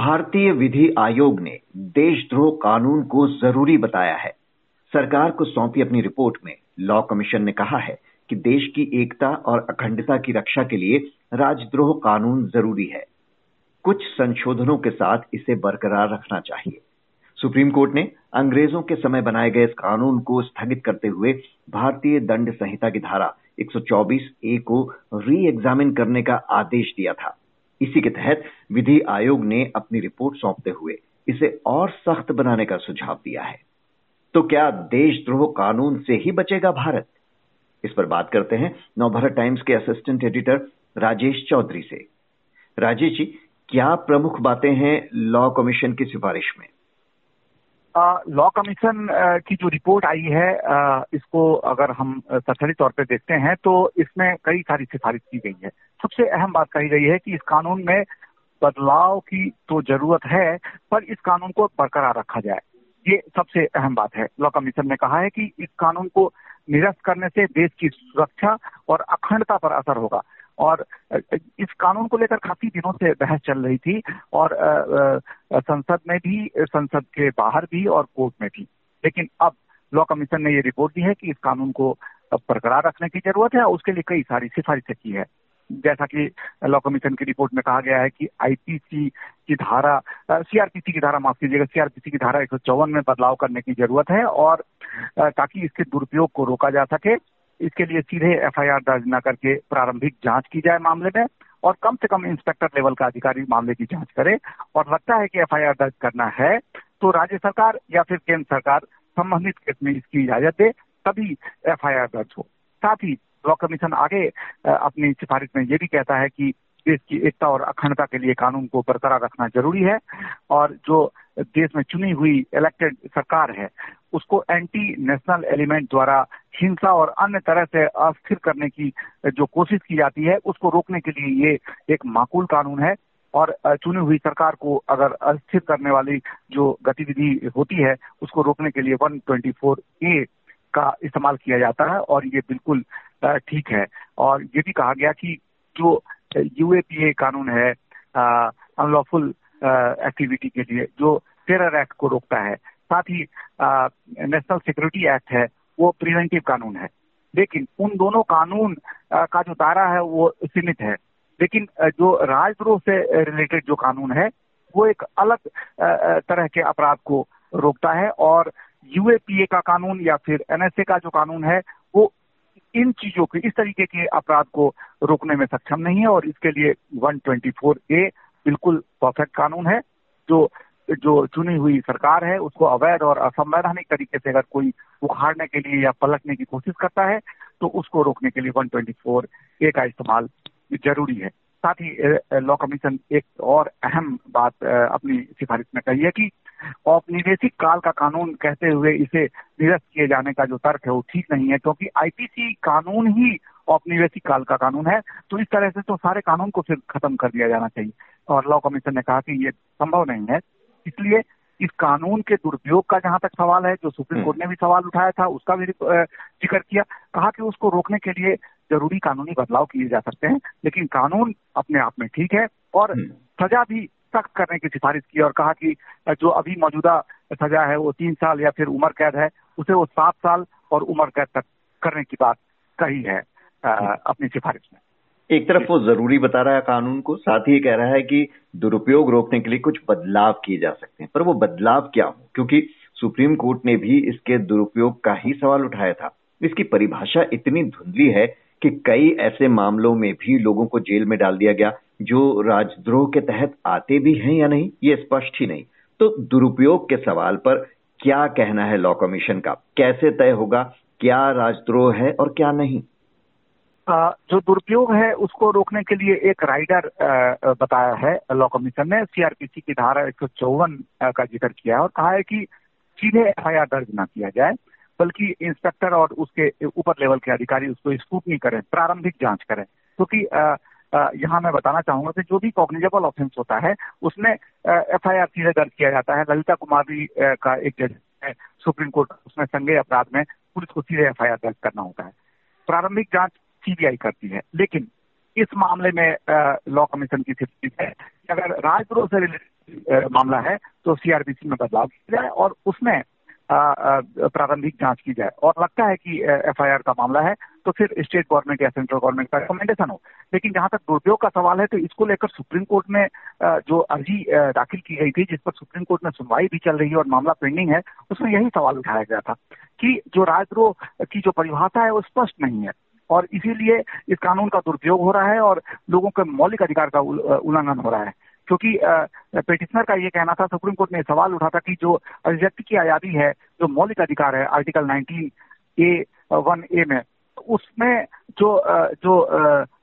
भारतीय विधि आयोग ने देशद्रोह कानून को ज़रूरी बताया है। सरकार को सौंपी अपनी रिपोर्ट में, लॉ कमीशन ने कहा है कि देश की एकता और अखंडता की रक्षा के लिए राजद्रोह कानून ज़रूरी है। कुछ संशोधनों के साथ इसे बरकरार रखना चाहिए। सुप्रीम कोर्ट ने अंग्रेज़ों के समय बनाए गए इस कानून को स्थगित करते हुए भारतीय दंड संहिता की धारा 124 ए को री एग्जामिन करने का आदेश दिया था। इसी के तहत विधि आयोग ने अपनी रिपोर्ट सौंपते हुए इसे और सख्त बनाने का सुझाव दिया है। तो क्या देशद्रोह कानून से ही बचेगा भारत? इस पर बात करते हैं नवभारत टाइम्स के असिस्टेंट एडिटर राजेश चौधरी से। राजेश जी, क्या प्रमुख बातें हैं लॉ कमीशन की सिफारिश में? लॉ कमीशन की जो रिपोर्ट आई है आ, इसको अगर हम सरसरी तौर पर देखते हैं तो इसमें कई सारी सिफारिश की गई है। सबसे अहम बात कही गई है कि इस कानून में बदलाव की तो ज़रूरत है पर इस कानून को बरकरार रखा जाए। ये सबसे अहम बात है। लॉ कमीशन ने कहा है कि इस कानून को निरस्त करने से देश की सुरक्षा और अखंडता पर असर होगा। और इस कानून को लेकर काफ़ी दिनों से बहस चल रही थी और संसद में भी, संसद के बाहर भी और कोर्ट में भी। लेकिन अब लॉ कमीशन ने ये रिपोर्ट दी है कि इस कानून को बरकरार रखने की ज़रूरत है और उसके लिए कई सारी सिफारिशें की है। जैसा कि लॉ कमीशन की रिपोर्ट में कहा गया है कि आईपीसी की धारा सीआरपीसी की धारा माफ़ कीजिएगा, सीआरपीसी की धारा एक में बदलाव करने की ज़रूरत है और ताकि इसके दुरुपयोग को रोका जा सके। इसके लिए सीधे एफआईआर दर्ज न करके प्रारंभिक जाँच की जाए मामले में और कम से कम इंस्पेक्टर लेवल का अधिकारी मामले की जाँच करे और लगता है कि एफआईआर दर्ज करना है तो राज्य सरकार या फिर केंद्र सरकार संबंधित केस में इसकी इजाज़त दे, तभी एफआईआर दर्ज हो। साथ ही लॉ कमीशन आगे अपनी सिफारिश में ये भी कहता है कि देश की एकता और अखंडता के लिए कानून को बरकरार रखना ज़रूरी है और जो देश में चुनी हुई इलेक्टेड सरकार है उसको एंटी नेशनल एलिमेंट द्वारा हिंसा और अन्य तरह से अस्थिर करने की जो कोशिश की जाती है, उसको रोकने के लिए ये एक माकूल कानून है। और चुनी हुई सरकार को अगर अस्थिर करने वाली जो गतिविधि होती है, उसको रोकने के लिए 124 ए का इस्तेमाल किया जाता है और ये बिल्कुल ठीक है। और ये भी कहा गया कि जो यूएपीए कानून है अनलॉफुल एक्टिविटी के लिए, जो टेरर एक्ट को रोकता है साथ ही नेशनल सिक्योरिटी एक्ट है, वो प्रिवेंटिव कानून है। लेकिन उन दोनों कानून का जो दायरा है, वो सीमित है। लेकिन जो राजद्रोह से रिलेटेड जो कानून है, वो एक अलग तरह के अपराध को रोकता है और यूएपीए का कानून या फिर एनएसए का जो कानून है, वो इन चीज़ों के, इस तरीके के अपराध को रोकने में सक्षम नहीं है और इसके लिए 124 ए बिल्कुल परफेक्ट कानून है, जो जो चुनी हुई सरकार है, उसको अवैध और असंवैधानिक तरीके से अगर कोई उखाड़ने के लिए या पलटने की कोशिश करता है तो उसको रोकने के लिए 124 ए का इस्तेमाल ज़रूरी है। साथ ही लॉ कमीशन एक और अहम बात अपनी सिफारिश में कही है कि औपनिवेशिक काल का कानून कहते हुए इसे निरस्त किए जाने का जो तर्क है, वो ठीक नहीं है, क्योंकि आईपीसी कानून ही औपनिवेशिक काल का कानून है तो इस तरह से तो सारे कानून को फिर खत्म कर दिया जाना चाहिए। और लॉ कमीशन ने कहा कि ये संभव नहीं है। इसलिए इस कानून के दुरुपयोग का जहाँ तक सवाल है जो सुप्रीम कोर्ट ने भी सवाल उठाया था उसका भी ज़िक्र किया कहा कि उसको रोकने के लिए ज़रूरी कानूनी बदलाव किए जा सकते हैं लेकिन कानून अपने आप में ठीक है और हम्म। सजा भी सख्त करने की सिफारिश की और कहा कि जो अभी मौजूदा सजा है वो तीन साल या फिर उम्र कैद है उसे वो सात साल और उम्र कैद तक करने की बात कही है अपनी सिफारिश में। एक तरफ़ वो ज़रूरी बता रहा है कानून को, साथ ही कह रहा है कि दुरुपयोग रोकने के लिए कुछ बदलाव किए जा सकते हैं। पर वो बदलाव क्या हो? क्योंकि सुप्रीम कोर्ट ने भी इसके दुरुपयोग का ही सवाल उठाया था। इसकी परिभाषा इतनी धुंधली है कि कई ऐसे मामलों में भी लोगों को जेल में डाल दिया गया, जो राजद्रोह के तहत आते भी हैं या नहीं, ये स्पष्ट ही नहीं। तो दुरुपयोग के सवाल पर क्या कहना है लॉ कमीशन का? कैसे तय होगा क्या राजद्रोह है और क्या नहीं? जो दुरुपयोग है, उसको रोकने के लिए एक राइडर बताया है, लॉ कमीशन ने। सीआरपीसी की धारा एक सौ चौवन का ज़िक्र किया है और कहा है कि सीधे एफआईआर दर्ज न किया जाए, बल्कि इंस्पेक्टर और उसके ऊपर लेवल के अधिकारी उसको स्कूटनी करें, प्रारंभिक जाँच करें। क्योंकि तो यहाँ मैं बताना चाहूँगा कि जो भी कॉग्निजेबल ऑफेंस होता है, उसमें एफ़ आई आर सीधे दर्ज किया जाता है। ललिता कुमारी का एक जज है, सुप्रीम कोर्ट, उसमें संज्ञेय अपराध में पुलिस को सीधे एफ़ आई आर दर्ज करना होता है। प्रारंभिक जाँच सीबीआई करती है। लेकिन इस मामले में लॉ कमीशन की स्थिति है कि अगर राजद्रोह से रिलेटेड मामला है तो सीआरपीसी में बदलाव किया जाए और उसमें प्रारंभिक जाँच की जाए। और लगता है कि एफआईआर का मामला है तो फिर स्टेट गवर्नमेंट या सेंट्रल गवर्नमेंट का रिकमेंडेशन हो। लेकिन जहाँ तक दुरुपयोग का सवाल है तो इसको लेकर सुप्रीम कोर्ट में जो अर्जी दाखिल की गई थी, जिस पर सुप्रीम कोर्ट में सुनवाई भी चल रही है और मामला पेंडिंग है, उसमें यही सवाल उठाया गया था कि जो राजद्रोह की जो परिभाषा है, वो स्पष्ट नहीं है। और इसीलिए इस कानून का दुरुपयोग हो रहा है और लोगों के मौलिक अधिकार का उल्लंघन हो रहा है। क्योंकि पेटिशनर का ये कहना था सुप्रीम कोर्ट ने सवाल उठा था कि जो अभिव्यक्ति की आज़ादी है, जो मौलिक अधिकार है आर्टिकल 19 ए वन ए में, उसमें जो जो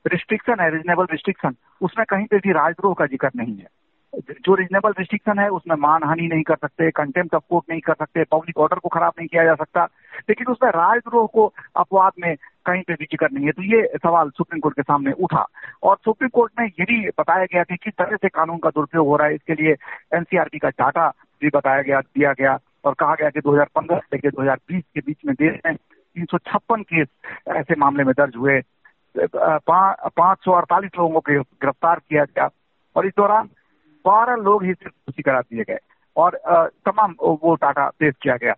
रिस्ट्रिक्शन है रिजनेबल रिस्ट्रिक्शन उसमें कहीं पे भी राजद्रोह का ज़िक्र नहीं है। जो रिजनेबल रिस्ट्रिक्शन है, उसमें मानहानि नहीं कर सकते कंटेम्प्ट ऑफ़ कोर्ट नहीं कर सकते पब्लिक ऑर्डर को खराब नहीं किया जा सकता, लेकिन उसमें राजद्रोह को अपवाद में कहीं पे भी ज़िक्र नहीं है। तो ये सवाल सुप्रीम कोर्ट के सामने उठा। और सुप्रीम कोर्ट में ये भी बताया गया कि किस तरह से कानून का दुरुपयोग हो रहा है, इसके लिए एनसीआरटी का डाटा भी बताया गया, दिया गया और कहा गया कि 2015 से 2020 के बीच में देश में तीन सौ छप्पन केस ऐसे मामले में दर्ज हुए। पाँच सौ अड़तालीस लोगों को गिरफ़्तार किया गया और इस दौरान बारह लोग ही सिर्फ़ दोषी करा दिए गए और तमाम वो डाटा पेश किया गया।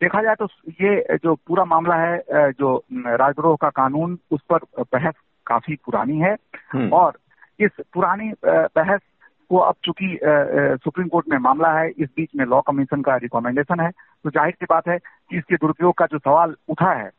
देखा जाए तो ये जो पूरा मामला है जो राजद्रोह का कानून उस पर बहस काफ़ी पुरानी है हम्म। और इस पुरानी बहस को अब चूँकि सुप्रीम कोर्ट में मामला है इस बीच में लॉ कमीशन का रिकमेंडेशन है तो ज़ाहिर सी बात है कि इसके दुरुपयोग का जो सवाल उठा है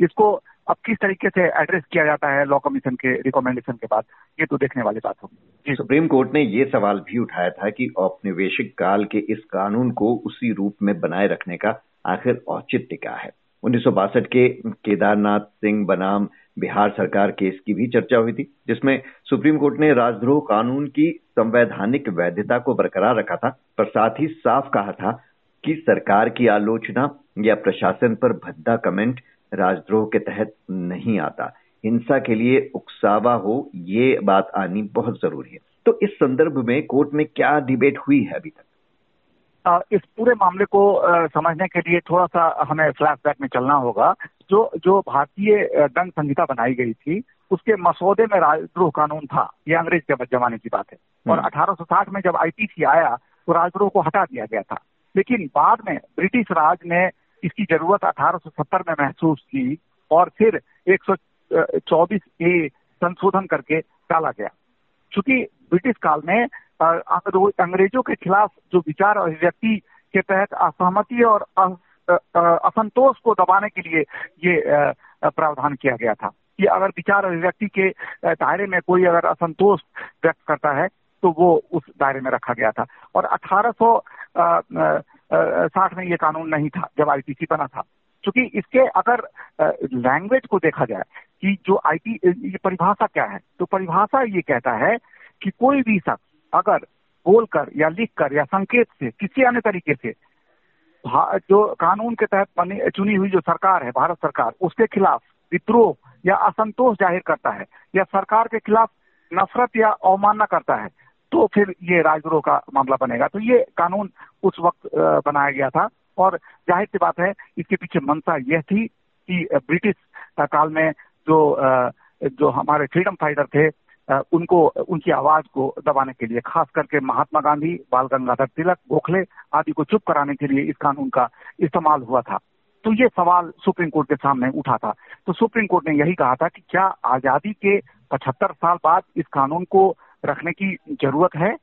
इसको अब किस तरीके से एड्रेस किया जाता है लॉ कमीशन के रिकमेंडेशन के बाद ये तो देखने वाली बात होगी सुप्रीम कोर्ट ने ये सवाल भी उठाया था कि औपनिवेशिक काल के इस कानून को उसी रूप में बनाए रखने का आखिर औचित्य क्या है। उन्नीस सौ बासठ के केदारनाथ सिंह बनाम बिहार सरकार केस की भी चर्चा हुई थी, जिसमें सुप्रीम कोर्ट ने राजद्रोह कानून की संवैधानिक वैधता को बरकरार रखा था, पर साथ ही साफ़ कहा था कि सरकार की आलोचना या प्रशासन पर भद्दा कमेंट राजद्रोह के तहत नहीं आता। हिंसा के लिए उकसावा हो, ये बात आनी बहुत ज़रूरी है। तो इस संदर्भ में कोर्ट में क्या डिबेट हुई है अभी तक? इस पूरे मामले को समझने के लिए थोड़ा सा हमें फ्लैशबैक में चलना होगा। जो जो भारतीय दंड संहिता बनाई गई थी उसके मसौदे में राजद्रोह कानून था। ये अंग्रेज़ के जमाने की बात है। और 1860 हम्म। में जब आईपीसी आया तो राजद्रोह को हटा दिया गया था। लेकिन बाद में ब्रिटिश राज ने इसकी ज़रूरत 1870 में महसूस की और फिर 124 ए संशोधन करके डाला गया। क्योंकि ब्रिटिश काल में अंग्रेज़ों के खिलाफ जो विचार अभिव्यक्ति के तहत असहमति और असंतोष को दबाने के लिए ये प्रावधान किया गया था कि अगर विचार अभिव्यक्ति के दायरे में कोई अगर असंतोष व्यक्त करता है तो वो उस दायरे में रखा गया था। और अठारह साठ में ये कानून नहीं था, जब आईपीसी बना था। क्योंकि इसके अगर लैंग्वेज को देखा जाए कि जो आईटी ये परिभाषा क्या है? तो परिभाषा ये कहता है कि कोई भी शख्स अगर बोलकर या लिखकर या संकेत से, किसी अन्य तरीके से जो कानून के तहत चुनी हुई जो सरकार है, भारत सरकार, उसके खिलाफ विद्रोह या असंतोष ज़ाहिर करता है, या सरकार के खिलाफ नफरत या अवमानना करता है तो फिर ये राजद्रोह का मामला बनेगा। तो ये कानून उस वक्त बनाया गया था और ज़ाहिर सी बात है, इसके पीछे मंशा यह थी कि ब्रिटिश काल में जो जो हमारे फ्रीडम फाइटर थे उनको, उनकी आवाज़ को दबाने के लिए, खास करके महात्मा गांधी, बाल गंगाधर तिलक, गोखले आदि को चुप कराने के लिए इस कानून का इस्तेमाल हुआ था। तो ये सवाल सुप्रीम कोर्ट के सामने उठा था। तो सुप्रीम कोर्ट ने यही कहा था कि क्या आज़ादी के पचहत्तर साल बाद इस कानून को रखने की ज़रूरत है?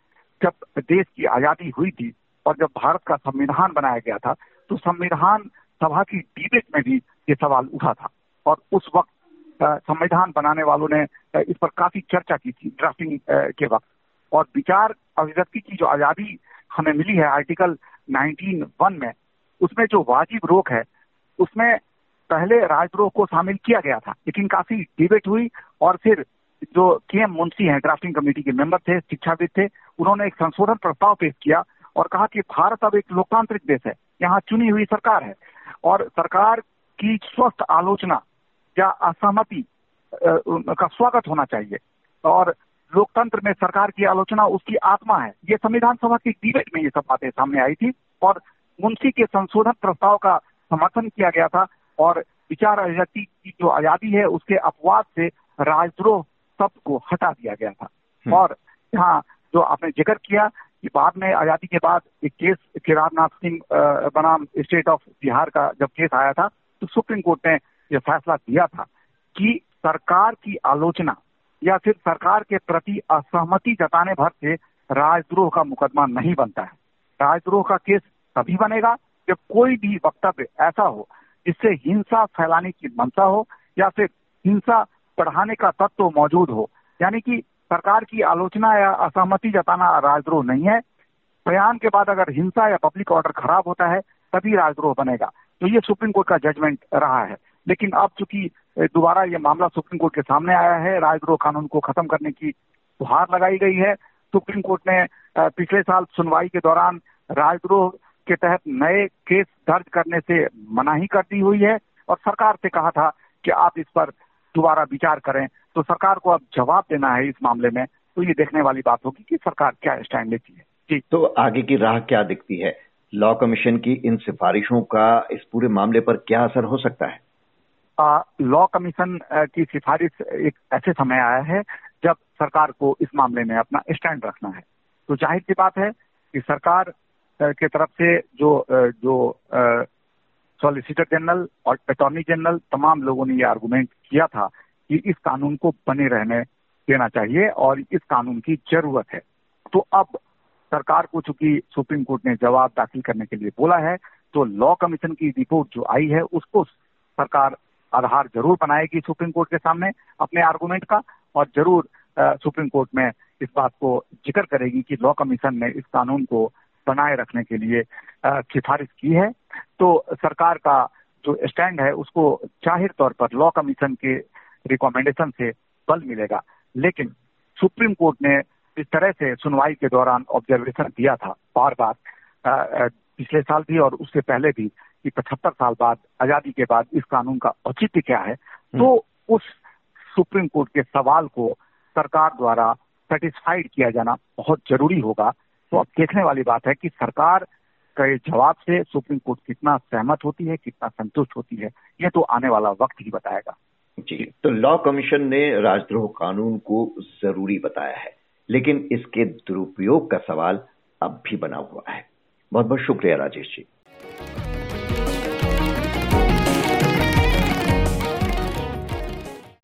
जब देश की आज़ादी हुई थी और जब भारत का संविधान बनाया गया था तो संविधान सभा की डिबेट में भी ये सवाल उठा था। और उस वक्त संविधान बनाने वालों ने इस पर काफ़ी चर्चा की थी ड्राफ्टिंग के वक्त। और विचार अभिव्यक्ति की जो आज़ादी हमें मिली है आर्टिकल 19 वन में, उसमें जो वाजिब रोक है, उसमें पहले राजद्रोह को शामिल किया गया था, लेकिन काफ़ी डिबेट हुई और फिर जो के एम मुंशी हैं ड्राफ्टिंग कमेटी के मेंबर थे, शिक्षाविद थे, उन्होंने एक संशोधन प्रस्ताव पेश किया और कहा कि भारत अब एक लोकतांत्रिक देश है, यहाँ चुनी हुई सरकार है। और सरकार की स्वस्थ आलोचना या असहमति का स्वागत होना चाहिए? और लोकतंत्र में सरकार की आलोचना उसकी आत्मा है। ये संविधान सभा की डिबेट में ये सब बातें सामने आई थी और मुंशी के संशोधन प्रस्ताव का समर्थन किया गया था और विचार अभिव्यक्ति की जो आज़ादी है उसके अपवाद से राजद्रोह शब्द को हटा दिया गया था। हम्म। और यहाँ जो आपने ज़िक्र किया कि बाद में आज़ादी के बाद एक केस केदारनाथ सिंह बनाम स्टेट ऑफ़ बिहार का जब केस आया था तो सुप्रीम कोर्ट ने यह फैसला दिया था कि सरकार की आलोचना या फिर सरकार के प्रति असहमति जताने भर से राजद्रोह का मुकदमा नहीं बनता है। राजद्रोह का केस तभी बनेगा जब कोई भी वक्तव्य ऐसा हो जिससे हिंसा फैलाने की मंशा हो या फिर हिंसा बढ़ाने का तत्व तो मौजूद हो। यानी कि सरकार की आलोचना या असहमति जताना राजद्रोह नहीं है। बयान के बाद अगर हिंसा या पब्लिक ऑर्डर खराब होता है, तभी राजद्रोह बनेगा। तो ये सुप्रीम कोर्ट का जजमेंट रहा है। लेकिन अब चूँकि दोबारा ये मामला सुप्रीम कोर्ट के सामने आया है राजद्रोह कानून को खत्म करने की गुहार लगाई गई है, सुप्रीम कोर्ट ने पिछले साल सुनवाई के दौरान राजद्रोह के तहत नए केस दर्ज करने से मनाही कर दी हुई है और सरकार से कहा था कि आप इस पर दोबारा विचार करें। तो सरकार को अब जवाब देना है इस मामले में। तो ये देखने वाली बात होगी कि सरकार क्या स्टैंड लेती है। जी। तो आगे की राह क्या दिखती है? लॉ कमीशन की इन सिफारिशों का इस पूरे मामले पर क्या असर हो सकता है? लॉ कमीशन की सिफारिश एक ऐसे समय आया है जब सरकार को इस मामले में अपना स्टैंड रखना है। तो ज़ाहिर सी बात है कि सरकार के तरफ़ से जो जो सॉलिसिटर जनरल और अटॉर्नी जनरल तमाम लोगों ने ये आर्गूमेंट किया था कि इस कानून को बने रहने देना चाहिए और इस कानून की ज़रूरत है। तो अब सरकार को चूँकि सुप्रीम कोर्ट ने जवाब दाखिल करने के लिए बोला है तो लॉ कमीशन की रिपोर्ट जो आई है, उसको सरकार आधार ज़रूर बनाएगी सुप्रीम कोर्ट के सामने अपने आर्गूमेंट का और ज़रूर सुप्रीम कोर्ट में इस बात को ज़िक्र करेगी कि लॉ कमीशन ने इस कानून को बनाए रखने के लिए सिफारिश की है। तो सरकार का जो स्टैंड है उसको ज़ाहिर तौर पर लॉ कमीशन के रिकमेंडेशन से बल मिलेगा। लेकिन सुप्रीम कोर्ट ने इस तरह से सुनवाई के दौरान ऑब्जर्वेशन दिया था बार बार पिछले साल भी और उससे पहले भी कि पचहत्तर साल बाद आज़ादी के बाद इस कानून का औचित्य क्या है हम्म। तो उस सुप्रीम कोर्ट के सवाल को सरकार द्वारा सेटिस्फाइड किया जाना बहुत ज़रूरी होगा। तो अब देखने वाली बात है कि सरकार के जवाब से सुप्रीम कोर्ट कितना सहमत होती है कितना संतुष्ट होती है यह तो आने वाला वक्त ही बताएगा। जी तो लॉ कमीशन ने राजद्रोह कानून को ज़रूरी बताया है लेकिन इसके दुरुपयोग का सवाल अब भी बना हुआ है। बहुत बहुत शुक्रिया राजेश जी।